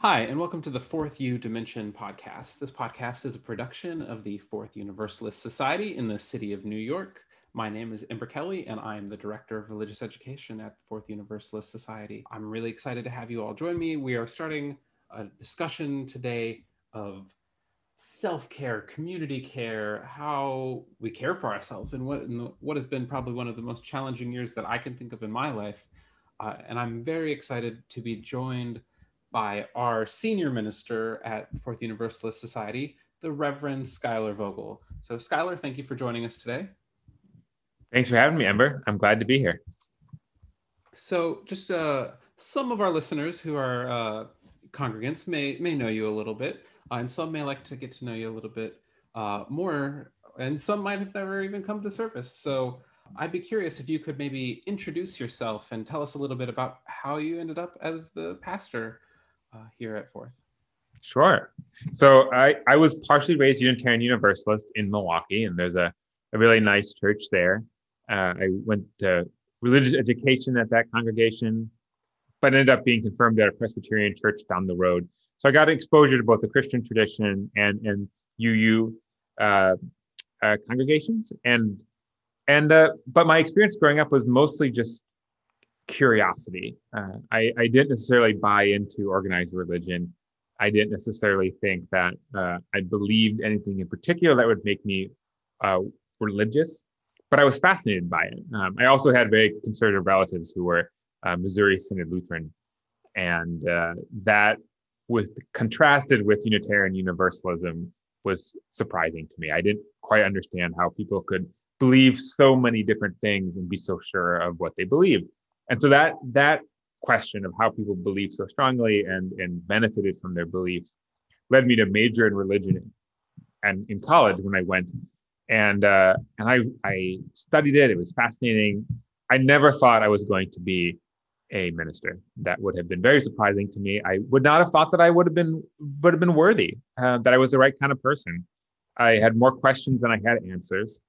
Hi, and welcome to the Fourth U Dimension podcast. This podcast is a production of the Fourth Universalist Society in the city of New York. My name is Ember Kelly, and I am the Director of Religious Education at the Fourth Universalist Society. I'm really excited to have you all join me. We are starting a discussion today of self care, community care, how we care for ourselves, and what, and what has been probably one of the most challenging years that I can think of in my life. Uh, and I'm very excited to be joined by our senior minister at Fourth Universalist Society, the Reverend Schuyler Vogel. So, Schuyler, thank you for joining us today. Thanks for having me, Ember. I'm glad to be here. So, just uh, some of our listeners who are uh, congregants may may know you a little bit, uh, and some may like to get to know you a little bit uh, more, and some might have never even come to surface. So, I'd be curious if you could maybe introduce yourself and tell us a little bit about how you ended up as the pastor uh, here at Fourth. Sure. So I, I was partially raised Unitarian Universalist in Milwaukee, and there's a, a really nice church there. Uh, I went to religious education at that congregation, but ended up being confirmed at a Presbyterian church down the road. So I got exposure to both the Christian tradition and and UU uh, uh, congregations, and and uh, but my experience growing up was mostly just curiosity. Uh, I, I, didn't necessarily buy into organized religion. I didn't necessarily think that uh, I believed anything in particular that would make me uh, religious, but I was fascinated by it. Um, I also had very conservative relatives who were uh, Missouri Synod Lutheran, and uh, that, with contrasted with Unitarian Universalism, was surprising to me. I didn't quite understand how people could believe so many different things and be so sure of what they believed and so that that question of how people believe so strongly and and benefited from their beliefs led me to major in religion and in college when I went and uh, and I I studied it. It was fascinating. I never thought I was going to be a minister. That would have been very surprising to me. I would not have thought that I would have been would have been worthy. Uh, that I was the right kind of person. I had more questions than I had answers.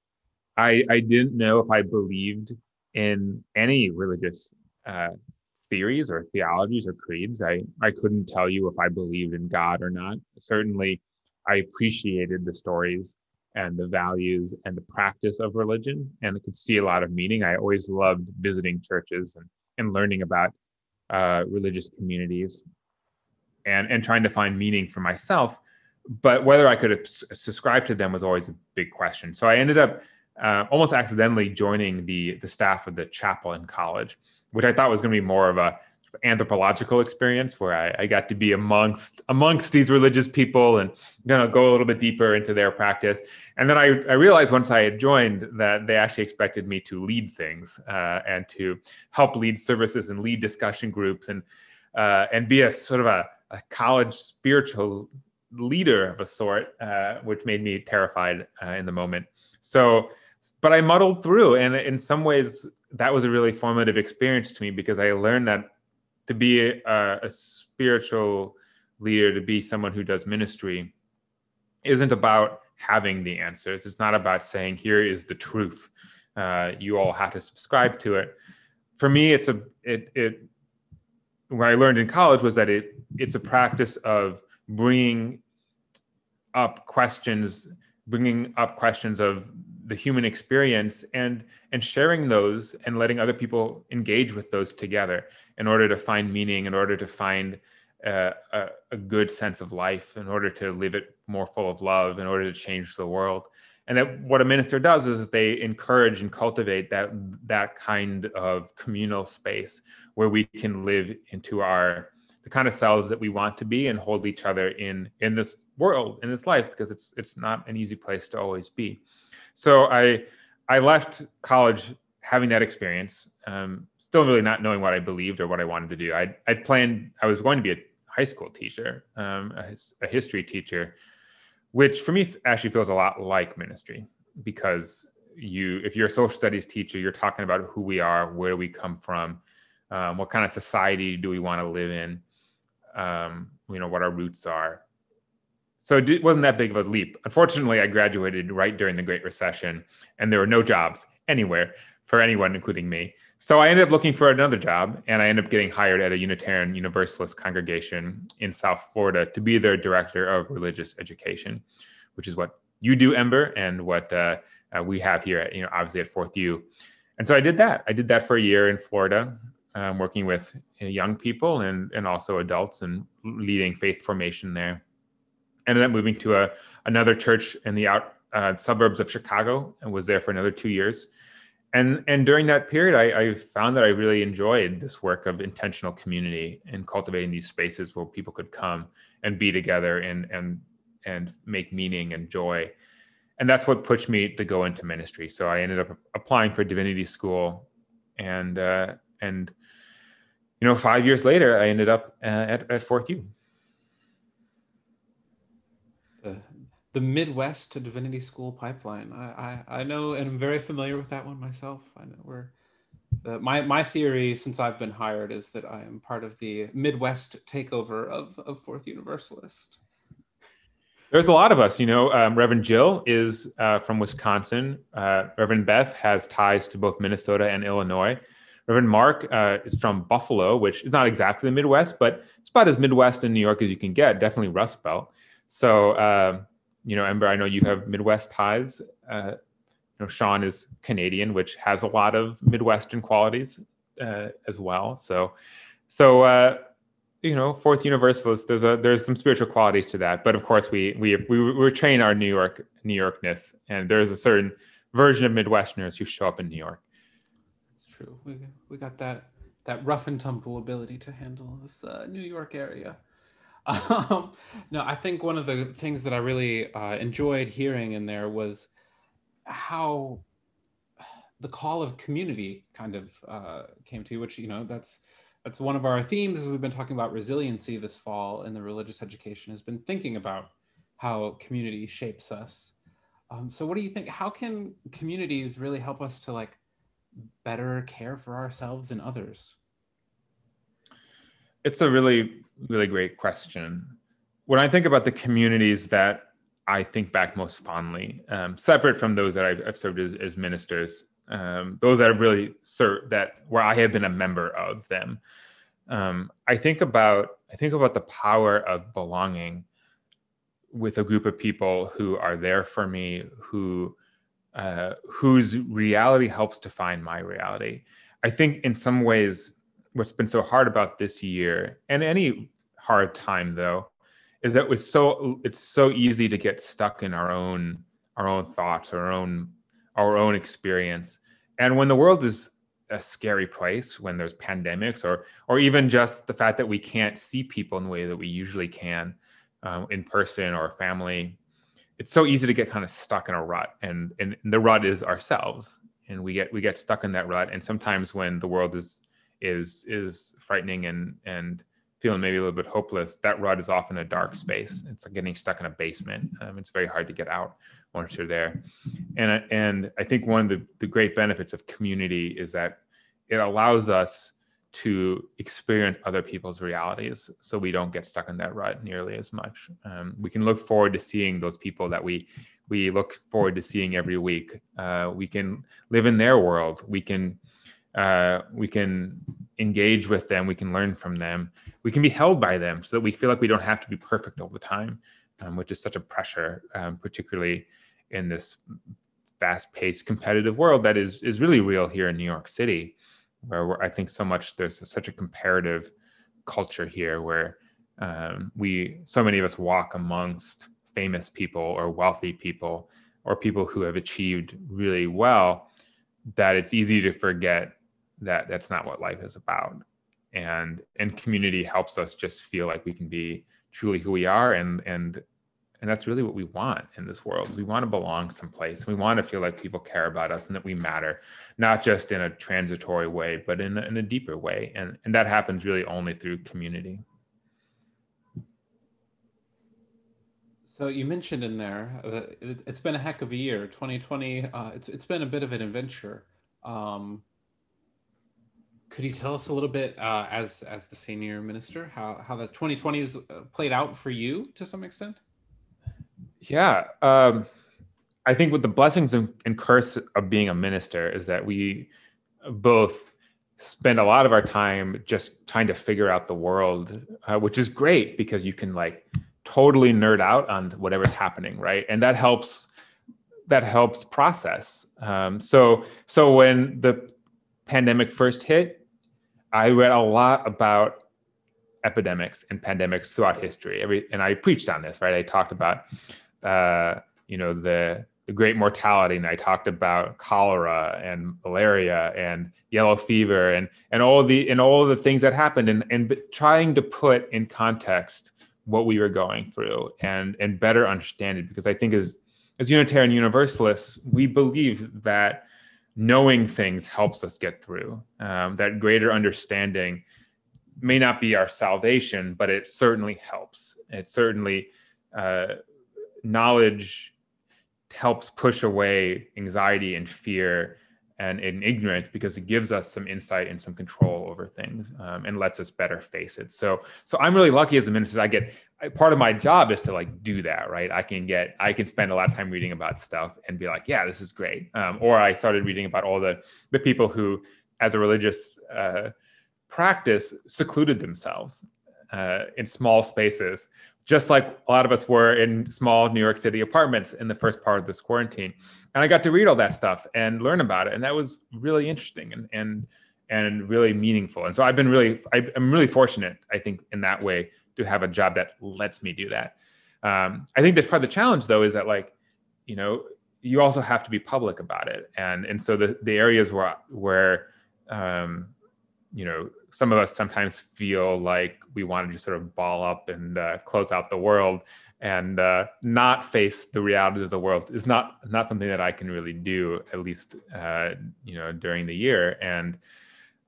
I I didn't know if I believed in any religious uh, theories or theologies or creeds. I, I couldn't tell you if I believed in God or not. Certainly, I appreciated the stories and the values and the practice of religion and could see a lot of meaning. I always loved visiting churches and, and learning about uh, religious communities and, and trying to find meaning for myself. But whether I could subscribe to them was always a big question. So I ended up uh, almost accidentally joining the the staff of the chapel in college, which I thought was going to be more of a anthropological experience where I, I, got to be amongst amongst these religious people and gonna go a little bit deeper into their practice. And then I, I realized once I had joined that they actually expected me to lead things uh, and to help lead services and lead discussion groups and uh, and be a sort of a, a college spiritual leader of a sort, uh, which made me terrified uh, in the moment. So but I muddled through. And in some ways, that was a really formative experience to me because I learned that to be a, a spiritual leader, to be someone who does ministry, isn't about having the answers. It's not about saying, here is the truth. Uh, you all have to subscribe to it. For me, it's a, it, it, what I learned in college was that it, it's a practice of bringing up questions, bringing up questions of the human experience and and sharing those and letting other people engage with those together in order to find meaning in order to find uh, a, a, good sense of life in order to live it more full of love in order to change the world. And that what a minister does is they encourage and cultivate that that kind of communal space where we can live into our the kind of selves that we want to be and hold each other in in this world in this life because it's it's not an easy place to always be so I I left college having that experience, um, still really not knowing what I believed or what I wanted to do. I I planned I was going to be a high school teacher, um, a, a history teacher, which for me actually feels a lot like ministry because you if you're a social studies teacher, you're talking about who we are, where we come from, um, what kind of society do we want to live in, um, you know, what our roots are so it wasn't that big of a leap. Unfortunately, I graduated right during the Great Recession, and there were no jobs anywhere for anyone, including me. So I ended up looking for another job, and I ended up getting hired at a Unitarian Universalist congregation in South Florida to be their director of religious education, which is what you do, Ember, and what uh, uh, we have here at you know obviously at Fourth U. And so I did that. I did that for a year in Florida, um, working with uh, young people and and also adults and leading faith formation there. Ended up moving to a another church in the out uh, suburbs of Chicago and was there for another two years. And and during that period, I, I found that I really enjoyed this work of intentional community and cultivating these spaces where people could come and be together and and and make meaning and joy. And that's what pushed me to go into ministry. So I ended up applying for divinity school, and uh, and you know, five years later, I ended up uh, at, at Fourth U. The, the Midwest to Divinity School pipeline. I, I, I know and I'm very familiar with that one myself. I know we're uh, my my theory since I've been hired is that I am part of the Midwest takeover of, of Fourth Universalist. There's a lot of us, you know. Um, Reverend Jill is uh, from Wisconsin. Uh, Reverend Beth has ties to both Minnesota and Illinois. Reverend Mark uh, is from Buffalo, which is not exactly the Midwest, but it's about as Midwest in New York as you can get. Definitely Rust Belt. So, uh, you know, Ember, I know you have Midwest ties. Uh, you know, Sean is Canadian, which has a lot of Midwestern qualities uh, as well. So, so uh, you know, Fourth Universalist. There's a there's some spiritual qualities to that, but of course we we we train our New York New Yorkness, and there's a certain version of Midwesterners who show up in New York It's true. We we got that that rough and tumble ability to handle this uh, New York area. Um, no, I think one of the things that I really uh, enjoyed hearing in there was how the call of community kind of uh, came to, you, which you know that's that's one of our themes as we've been talking about resiliency this fall in the religious education has been thinking about how community shapes us. Um, so, what do you think? How can communities really help us to like better care for ourselves and others? It's a really, really great question. When I think about the communities that I think back most fondly, um, separate from those that I've, I've served as, as ministers, um, those that have really served that where I have been a member of them. Um, I think about I think about the power of belonging with a group of people who are there for me, who uh, whose reality helps define my reality. I think in some ways, what's been so hard about this year and any hard time though, is that it's so it's so easy to get stuck in our own our own thoughts, our own our own experience. And when the world is a scary place, when there's pandemics, or or even just the fact that we can't see people in the way that we usually can um, in person or family it's so easy to get kind of stuck in a rut. And and the rut is ourselves. And we get we get stuck in that rut. And sometimes when the world is is is frightening and and feeling maybe a little bit hopeless that rut is often a dark space. It's like getting stuck in a basement. Um, it's very hard to get out once you're there. And and i think one of the, the great benefits of community is that it allows us to experience other people's realities so we don't get stuck in that rut nearly as much. Um, we can look forward to seeing those people that we we look forward to seeing every week. Uh, we can live in their world. We can uh, we can engage with them we can learn from them. We can be held by them so that we feel like we don't have to be perfect all the time um, which is such a pressure um, particularly in this fast-paced competitive world that is is really real here in new york city where I think so much there's such a comparative culture here where um, we so many of us walk amongst famous people or wealthy people or people who have achieved really well that it's easy to forget that that's not what life is about. And and community helps us just feel like we can be truly who we are and and and that's really what we want in this world. We want to belong someplace. We want to feel like people care about us and that we matter not just in a transitory way but in a, in a deeper way. And and that happens really only through community. So you mentioned in there that it, has been a heck of a year. 2020 uh, it's, it's been a bit of an adventure. Um, could you tell us a little bit uh, as as the senior minister how how that 2020 has uh, played out for you to some extent yeah. Um, I think with the blessings and, curse of being a minister is that we both spend a lot of our time just trying to figure out the world, uh, which is great because you can like totally nerd out on whatever's happening, right? And that helps that helps process. Um, so so when the pandemic first hit, I read a lot about epidemics and pandemics throughout history. Every and I preached on this, right? I talked about uh, you know the the great mortality and i talked about cholera and malaria and yellow fever and and all the and all the things that happened and and trying to put in context what we were going through and and better understand it because i think as as unitarian universalists we believe that knowing things helps us get through um, that greater understanding may not be our salvation but it certainly helps it certainly uh, knowledge helps push away anxiety and fear and, ignorance because it gives us some insight and some control over things um, and lets us better face it. So, so I'm really lucky as a minister. I get part of my job is to like do that, right? I can get, I can spend a lot of time reading about stuff and be like, yeah, this is great. Um, or I started reading about all the the people who, as a religious uh, practice, secluded themselves uh, in small spaces just like a lot of us were in small New York City apartments in the first part of this quarantine. And I got to read all that stuff and learn about it, and that was really interesting and and and really meaningful. And so I've been really I, am really fortunate, I think, in that way to have a job that lets me do that. Um, I think that's part of the challenge, though, is that like you know you also have to be public about it, and and so the the areas where where um, you know some of us sometimes feel like we want to just sort of ball up and uh, close out the world and uh, not face the reality of the world is not not something that I can really do at least uh, you know during the year and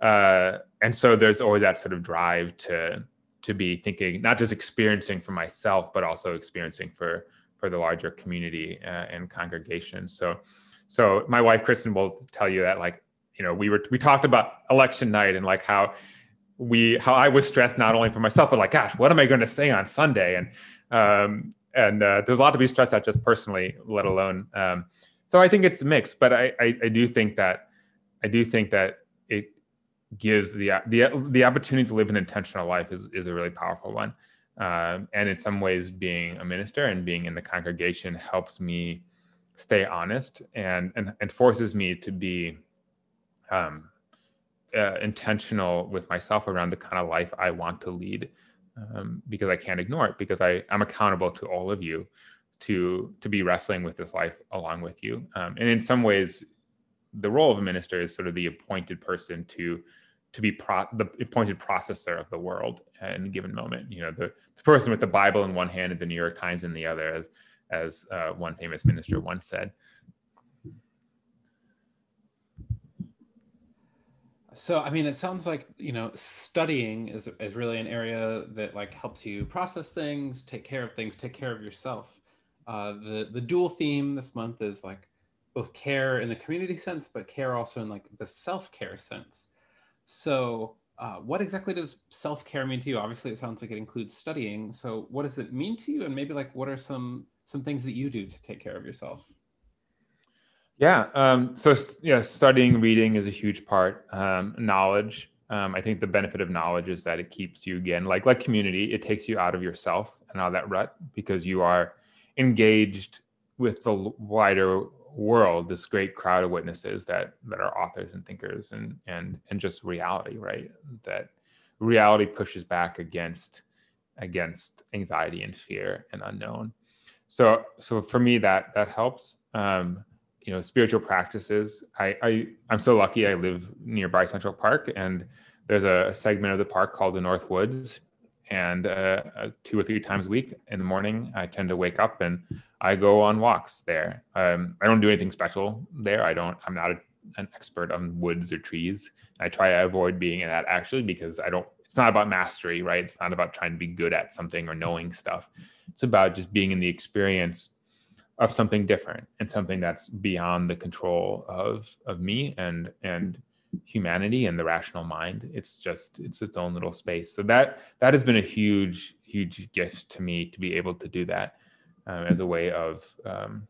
uh, and so there's always that sort of drive to to be thinking not just experiencing for myself but also experiencing for for the larger community uh, and congregation. So so my wife Kristen will tell you that like you know we were we talked about election night and like how we how I was stressed not only for myself but like gosh what am I going to say on Sunday? And um, and uh, there's a lot to be stressed out just personally let alone um, so I think it's mixed but I, I, I do think that I do think that gives the the the opportunity to live an intentional life is is a really powerful one um, and in some ways being a minister and being in the congregation helps me stay honest and and, and forces me to be um, uh, intentional with myself around the kind of life I want to lead um, because I can't ignore it because I, I'm accountable to all of you to to be wrestling with this life along with you. Um, and in some ways, the role of a minister is sort of the appointed person to to be pro- the appointed processor of the world in a given moment. You know, the, the person with the Bible in one hand and the New York Times in the other, as as uh, one famous minister once said. So, I mean, it sounds like you know, studying is is really an area that like helps you process things, take care of things, take care of yourself. Uh, the the dual theme this month is like both care in the community sense, but care also in like the self care sense. So, uh, what exactly does self care mean to you? Obviously, it sounds like it includes studying. So, what does it mean to you? And maybe like, what are some some things that you do to take care of yourself? Yeah. Um, so yeah, studying, reading is a huge part. Um, knowledge. Um, I think the benefit of knowledge is that it keeps you again, like like community, it takes you out of yourself and out of that rut because you are engaged with the wider world, this great crowd of witnesses that that are authors and thinkers and and and just reality, right? That reality pushes back against against anxiety and fear and unknown. So so for me that that helps. Um, you know spiritual practices I, I i'm so lucky i live nearby central park and there's a segment of the park called the north woods and uh, uh, two or three times a week in the morning i tend to wake up and i go on walks there. Um, i don't do anything special there. I don't i'm not a, an expert on woods or trees. I try to avoid being in that actually because i don't it's not about mastery right? It's not about trying to be good at something or knowing stuff. It's about just being in the experience of something different and something that's beyond the control of of me and and humanity and the rational mind it's just it's its own little space so that that has been a huge huge gift to me to be able to do that um, as a way of um,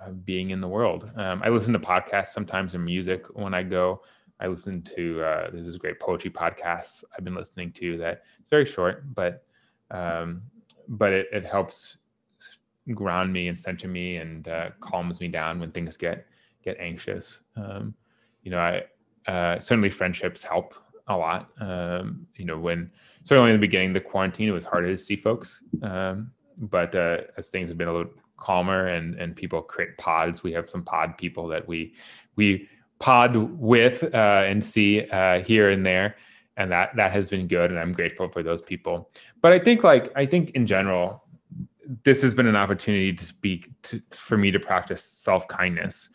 uh, being in the world. Um, I listen to podcasts sometimes and music when I go. I listen to uh, there's this great poetry podcast I've been listening to that it's very short, but um, but it, it helps ground me and center me and uh, calms me down when things get get anxious. Um, you know, I uh, certainly friendships help a lot. Um, you know, when certainly in the beginning, the quarantine, it was harder to see folks. Um, but uh, as things have been a little calmer and and people create pods, we have some pod people that we we pod with uh, and see uh, here and there, and that that has been good, and I'm grateful for those people. But I think like I think in general, this has been an opportunity to speak to, for me to practice self kindness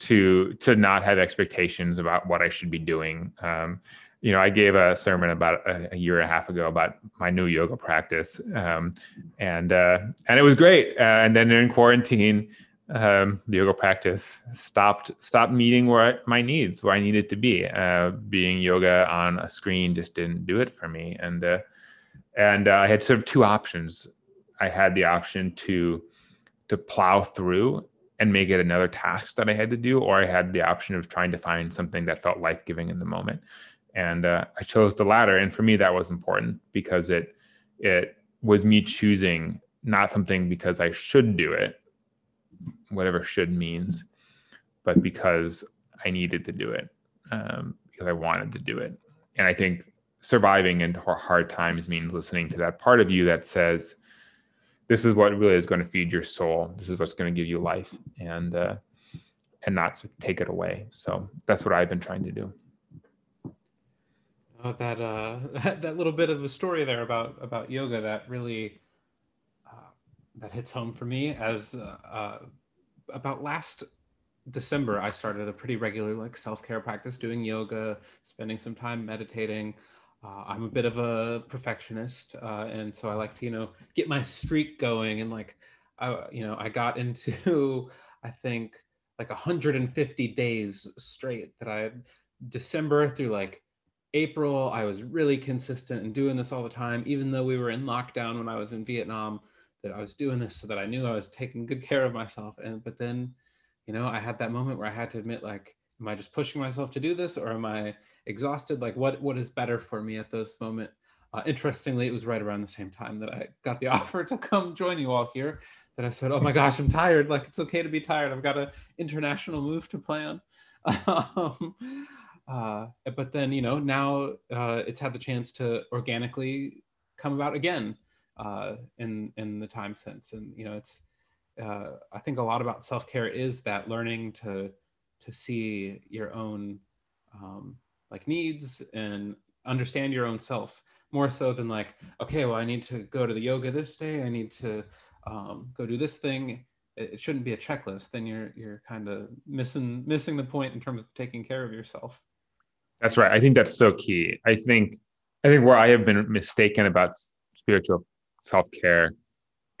to to not have expectations about what I should be doing. Um, you know, I gave a sermon about a, a, year and a half ago about my new yoga practice, um, and uh, and it was great. Uh, and then in quarantine, um, the yoga practice stopped stopped meeting where I, my needs, where I needed to be. Uh, being yoga on a screen just didn't do it for me, and uh, and uh, I had sort of two options. I had the option to to plow through and make it another task that I had to do, or I had the option of trying to find something that felt life giving in the moment and uh, I chose the latter. And for me, that was important because it it was me choosing not something because I should do it, whatever should means, but because I needed to do it um, because I wanted to do it. And I think surviving in hard times means listening to that part of you that says, "This is what really is going to feed your soul. This is what's going to give you life," and uh, and not take it away. So that's what I've been trying to do uh, that uh, that little bit of a story there about about yoga that really uh, that hits home for me as uh, uh, about last December I started a pretty regular like self care practice, doing yoga, spending some time meditating. Uh, I'm a bit of a perfectionist, and so I like to you know get my streak going and like I you know I got into I think like 150 days straight that I December through like April, I was really consistent and doing this all the time, even though we were in lockdown when I was in Vietnam, that I was doing this so that I knew I was taking good care of myself. And but then, you know, I had that moment where I had to admit, like, am I just pushing myself to do this or am I exhausted? Like what what is better for me at this moment? Uh, interestingly, it was right around the same time that I got the offer to come join you all here that I said, Oh my gosh, I'm tired. Like it's okay to be tired. I've got an international move to plan. um, uh, but then you know now uh, it's had the chance to organically come about again uh, in in the time since and you know it's uh, i think a lot about self-care is that learning to to see your own um, like needs and understand your own self more so than like okay well i need to go to the yoga this day i need to um, go do this thing it, it shouldn't be a checklist then you're you're kind of missing missing the point in terms of taking care of yourself that's right. I think that's so key. I think I think where I have been mistaken about spiritual self care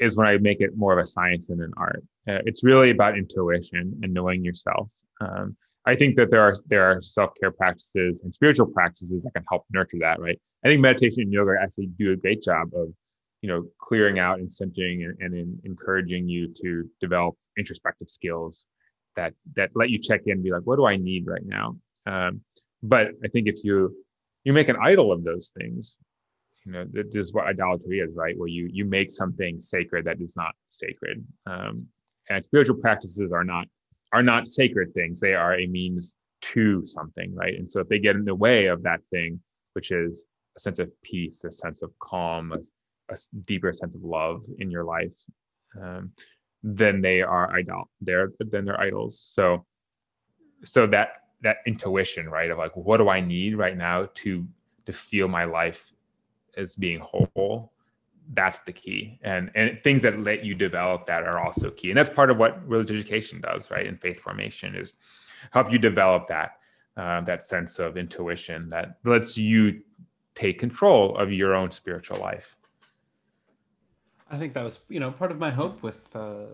is when I make it more of a science than an art. Uh, it's really about intuition and knowing yourself. Um, I think that there are there are self care practices and spiritual practices that can help nurture that. Right. I think meditation and yoga actually do a great job of you know clearing out and centering and, and in, encouraging you to develop introspective skills that that let you check in and be like, what do I need right now? Um, but I think if you you make an idol of those things, you know, this is what idolatry is, right? Where you you make something sacred that is not sacred. Um, and spiritual practices are not are not sacred things. They are a means to something, right? And so if they get in the way of that thing, which is a sense of peace, a sense of calm, a, a deeper sense of love in your life, um, then they are idol. They're then they're idols. So so that that intuition, right? Of like, what do I need right now to to feel my life as being whole? That's the key. And and things that let you develop that are also key. And that's part of what religious education does, right? And faith formation is help you develop that uh, that sense of intuition that lets you take control of your own spiritual life. I think that was, you know, part of my hope with uh,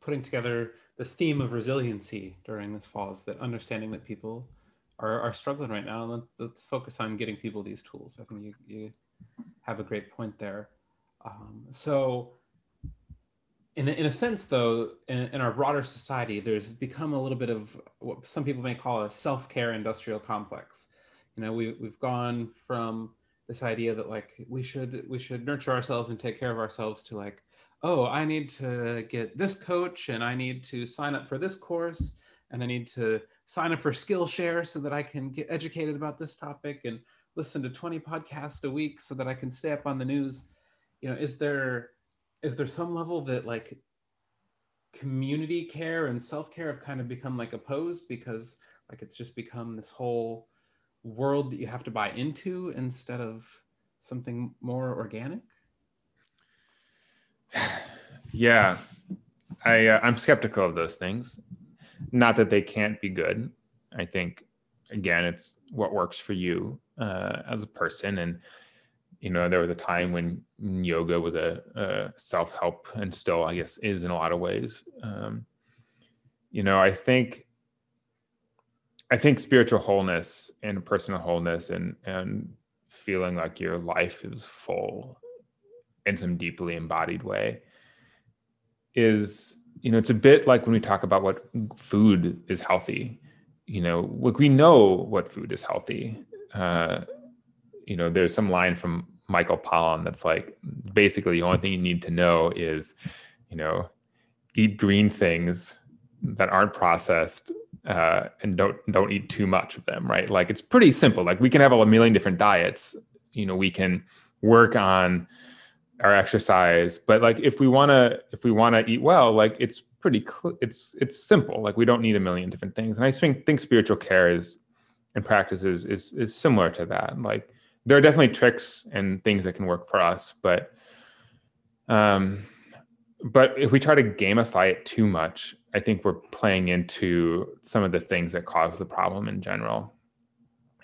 putting together this theme of resiliency during this fall is that understanding that people are, are struggling right now. And let's focus on getting people these tools. I think you, you have a great point there. Um, so in in a sense, though, in, in, our broader society, there's become a little bit of what some people may call a self-care industrial complex. You know, we we've gone from this idea that like we should we should nurture ourselves and take care of ourselves to like, oh, I need to get this coach and I need to sign up for this course and I need to sign up for Skillshare so that I can get educated about this topic and listen to 20 podcasts a week so that I can stay up on the news. You know, is there is there some level that like community care and self-care have kind of become like opposed because like it's just become this whole world that you have to buy into instead of something more organic? Yeah. I uh, i'm skeptical of those things. Not that they can't be good. I think again it's what works for you uh, as a person. And you know there was a time when yoga was a, a self-help and still i guess is in a lot of ways. Um, you know i think i think spiritual wholeness and personal wholeness and and feeling like your life is full in some deeply embodied way is you know it's a bit like when we talk about what food is healthy. You know like we know what food is healthy uh, you know there's some line from Michael Pollan that's like basically the only thing you need to know is, you know, eat green things that aren't processed uh, and don't don't eat too much of them, right? Like it's pretty simple. Like we can have a million different diets. You know, we can work on our exercise, but like if we want to if we want to eat well, like it's pretty cl- it's it's simple. Like we don't need a million different things. And I think think spiritual care is and practices is is similar to that. Like there are definitely tricks and things that can work for us, but um, but if we try to gamify it too much, I think we're playing into some of the things that cause the problem in general.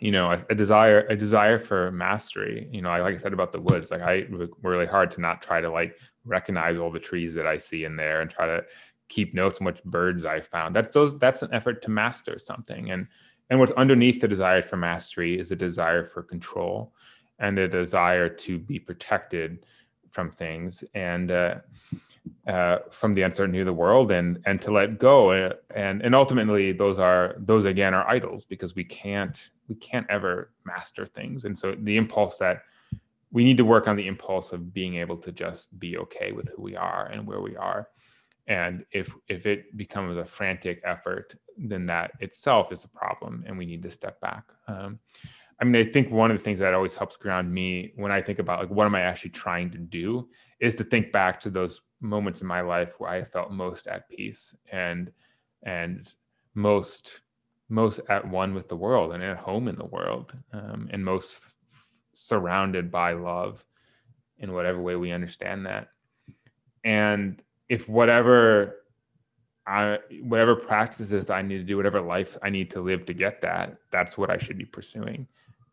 You know, a, a desire a desire for mastery. You know, I like I said about the woods. Like I work really hard to not try to like recognize all the trees that I see in there and try to keep notes on which birds I found. That's those that's an effort to master something and and what's underneath the desire for mastery is a desire for control and a desire to be protected from things and uh, uh, from the uncertainty of the world and and to let go. And and ultimately those are those again are idols because we can't we can't ever master things. And so the impulse that we need to work on the impulse of being able to just be okay with who we are and where we are and if if it becomes a frantic effort then that itself is a problem and we need to step back. Um, i mean i think one of the things that always helps ground me when i think about like what am i actually trying to do is to think back to those moments in my life where i felt most at peace and and most most at one with the world and at home in the world um, and most f- surrounded by love in whatever way we understand that. And if whatever I, whatever practices I need to do, whatever life I need to live to get that, that's what I should be pursuing.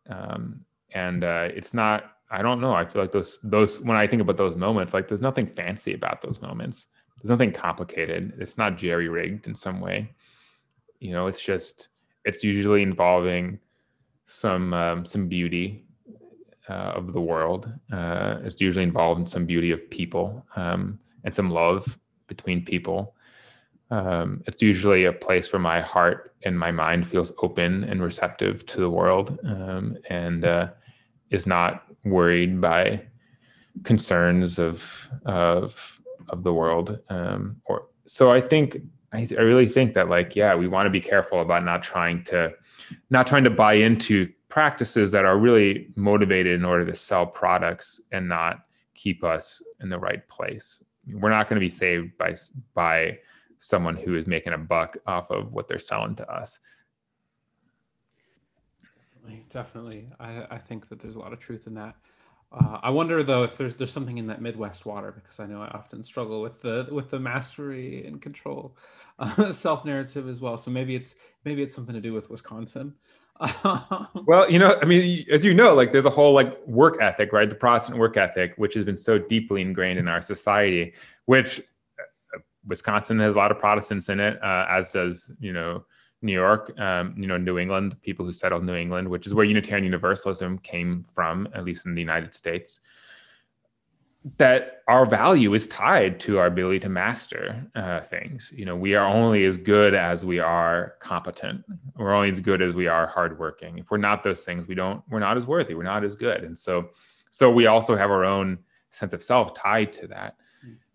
Um, and uh, it's not, I don't know. I feel like those, those, when I think about those moments, like there's nothing fancy about those moments. There's nothing complicated. It's not jerry rigged in some way. You know, it's just, it's usually involving some, um, some beauty uh, of the world. Uh, it's usually involved in some beauty of people um, and some love between people. Um, it's usually a place where my heart and my mind feels open and receptive to the world um, and uh, is not worried by concerns of of of the world um, or so i think I, I really think that like yeah we want to be careful about not trying to not trying to buy into practices that are really motivated in order to sell products and not keep us in the right place we're not going to be saved by by someone who is making a buck off of what they're selling to us. Definitely. I, I think that there's a lot of truth in that. Uh, I wonder though if there's there's something in that Midwest water because I know I often struggle with the with the mastery and control uh, self narrative as well. So maybe it's maybe it's something to do with Wisconsin. Well, you know, I mean, as you know, like there's a whole like work ethic, right? The Protestant work ethic, which has been so deeply ingrained in our society, which Wisconsin has a lot of Protestants in it, uh, as does you know New York, um, you know New England, people who settled New England, which is where Unitarian Universalism came from, at least in the United States. That our value is tied to our ability to master uh, things. You know, we are only as good as we are competent. We're only as good as we are hardworking. If we're not those things, we don't. We're not as worthy. We're not as good. And so, so we also have our own sense of self tied to that,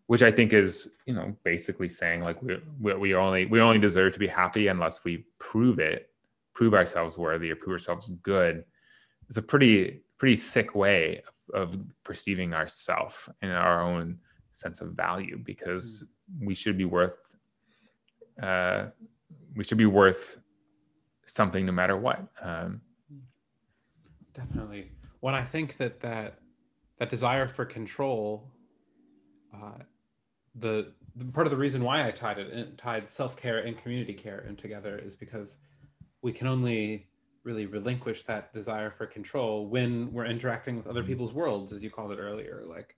which I think is, you know, basically saying like we we, we only we only deserve to be happy unless we prove it, prove ourselves worthy, or prove ourselves good. It's a pretty pretty sick way of, perceiving ourself and our own sense of value because mm. we should be worth uh, we should be worth something no matter what um, definitely when i think that that that desire for control uh, the, the, part of the reason why i tied it tied self-care and community care in together is because we can only really relinquish that desire for control when we're interacting with other mm-hmm. people's worlds as you called it earlier like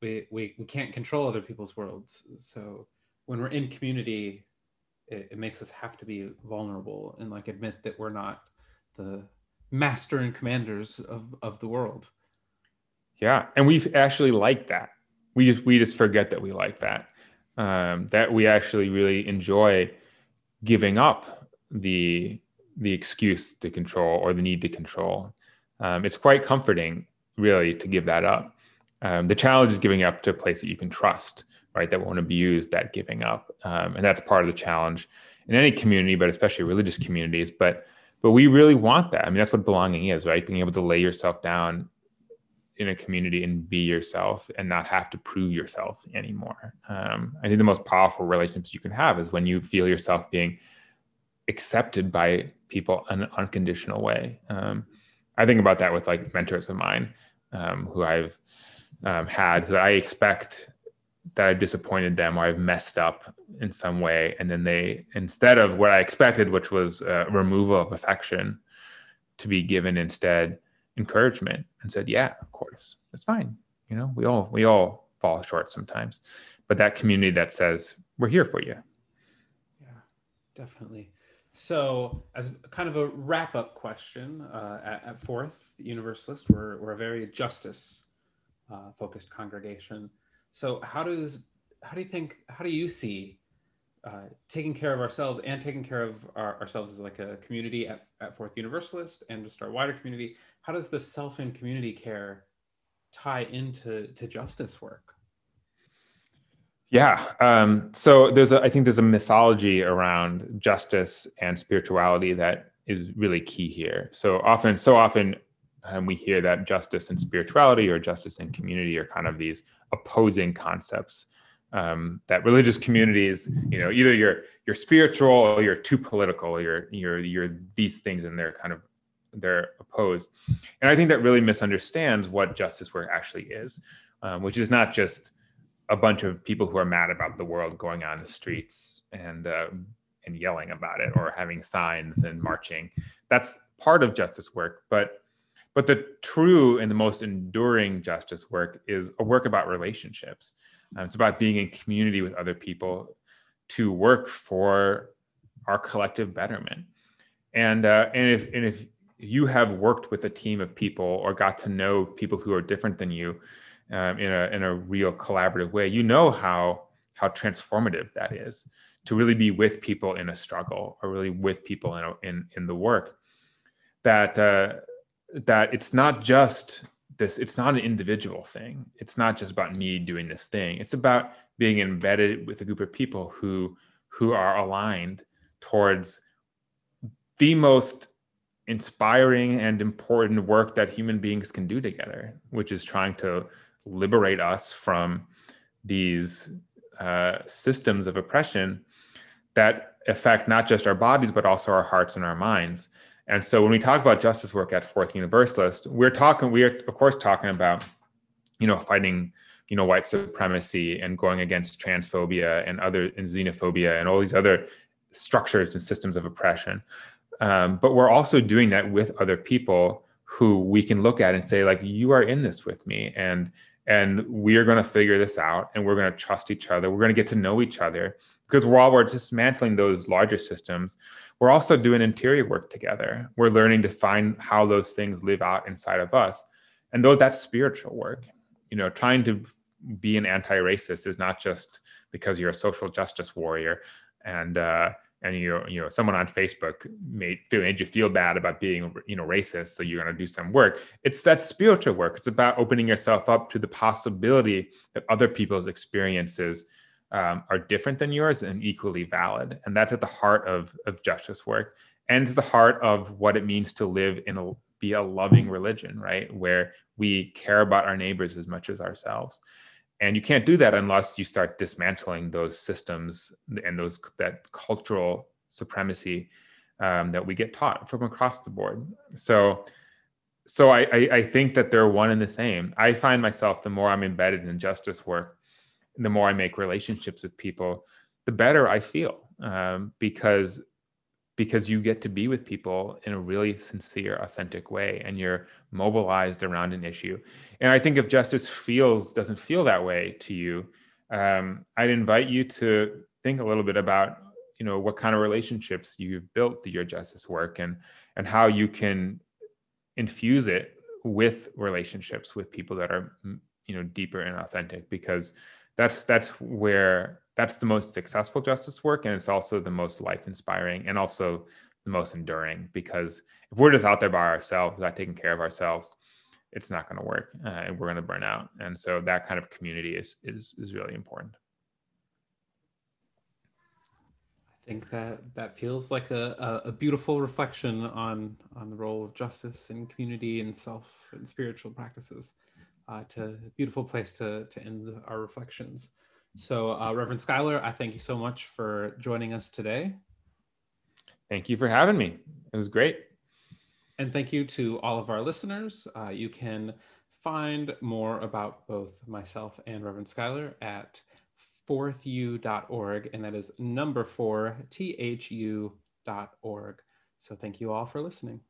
we we, we can't control other people's worlds. So when we're in community it, it makes us have to be vulnerable and like admit that we're not the master and commanders of of the world. Yeah and we actually like that. We just we just forget that we like that um, that we actually really enjoy giving up the the excuse to control or the need to control. Um, it's quite comforting, really, to give that up. Um, the challenge is giving up to a place that you can trust, right? That won't abuse that giving up, um, and that's part of the challenge in any community, but especially religious communities. But but we really want that. I mean, that's what belonging is, right? Being able to lay yourself down in a community and be yourself and not have to prove yourself anymore. Um, I think the most powerful relationships you can have is when you feel yourself being accepted by people an unconditional way. Um, I think about that with like mentors of mine um, who I've um, had that I expect that I've disappointed them or I've messed up in some way. And then they, instead of what I expected, which was a removal of affection, to be given instead encouragement and said, yeah, of course, it's fine. You know, we all, we all fall short sometimes, but that community that says, we're here for you. Yeah, definitely. So, as kind of a wrap up question, uh, at, at, Fourth Universalist, we're, we're a very justice uh, focused congregation. So, how does how do you think how do you see uh, taking care of ourselves and taking care of our, ourselves as like a community at, at Fourth Universalist and just our wider community? How does the self and community care tie into to justice work? Yeah. Um, so there's a, I think there's a mythology around justice and spirituality that is really key here. So often, so often um, we hear that justice and spirituality or justice and community are kind of these opposing concepts. Um, that religious communities, you know, either you're you're spiritual or you're too political, or you're you're you're these things, and they're kind of they're opposed. And I think that really misunderstands what justice work actually is, um, which is not just a bunch of people who are mad about the world going on the streets and uh, and yelling about it or having signs and marching. That's part of justice work, but but the true and the most enduring justice work is a work about relationships. Um, it's about being in community with other people to work for our collective betterment. And uh, and if and if you have worked with a team of people or got to know people who are different than you, um, in a in a real collaborative way, you know how how transformative that is to really be with people in a struggle or really with people in a, in in the work. That uh, that it's not just this. It's not an individual thing. It's not just about me doing this thing. It's about being embedded with a group of people who who are aligned towards the most inspiring and important work that human beings can do together, which is trying to liberate us from these uh, systems of oppression that affect not just our bodies but also our hearts and our minds. And so when we talk about justice work at fourth universalist we're talking we are of course talking about you know fighting you know white supremacy and going against transphobia and other and xenophobia and all these other structures and systems of oppression. Um, but we're also doing that with other people who we can look at and say like you are in this with me and and we are going to figure this out and we're going to trust each other. We're going to get to know each other. Because while we're dismantling those larger systems we're also doing interior work together. We're learning to find how those things live out inside of us and though that's spiritual work you know trying to be an anti-racist is not just because you're a social justice warrior and uh, and you you know someone on Facebook made feel made you feel bad about being you know racist, so you're going to do some work. It's that spiritual work. It's about opening yourself up to the possibility that other people's experiences um, are different than yours and equally valid. And that's at the heart of of justice work, and the heart of what it means to live in a be a loving religion, right? Where we care about our neighbors as much as ourselves and you can't do that unless you start dismantling those systems and those that cultural supremacy um, that we get taught from across the board. So so I, I, I think that they're one and the same. I find myself the more i'm embedded in justice work the more i make relationships with people the better i feel um, because because you get to be with people in a really sincere, authentic way, and you're mobilized around an issue. And I think if justice feels doesn't feel that way to you, um, I'd invite you to think a little bit about you know what kind of relationships you've built through your justice work and and how you can infuse it with relationships with people that are you know deeper and authentic because that's that's where that's the most successful justice work and it's also the most life inspiring and also the most enduring because if we're just out there by ourselves not taking care of ourselves it's not going to work uh, and we're going to burn out and so that kind of community is is is really important I think that that feels like a, a, beautiful reflection on on the role of justice and community and self and spiritual practices. Uh, to a beautiful place to to end our reflections. So, uh, Reverend Schuyler, I thank you so much for joining us today. Thank you for having me. It was great. And thank you to all of our listeners. Uh, you can find more about both myself and Reverend Schuyler at fourthu.org, and that is number four, T H U.org. So, thank you all for listening.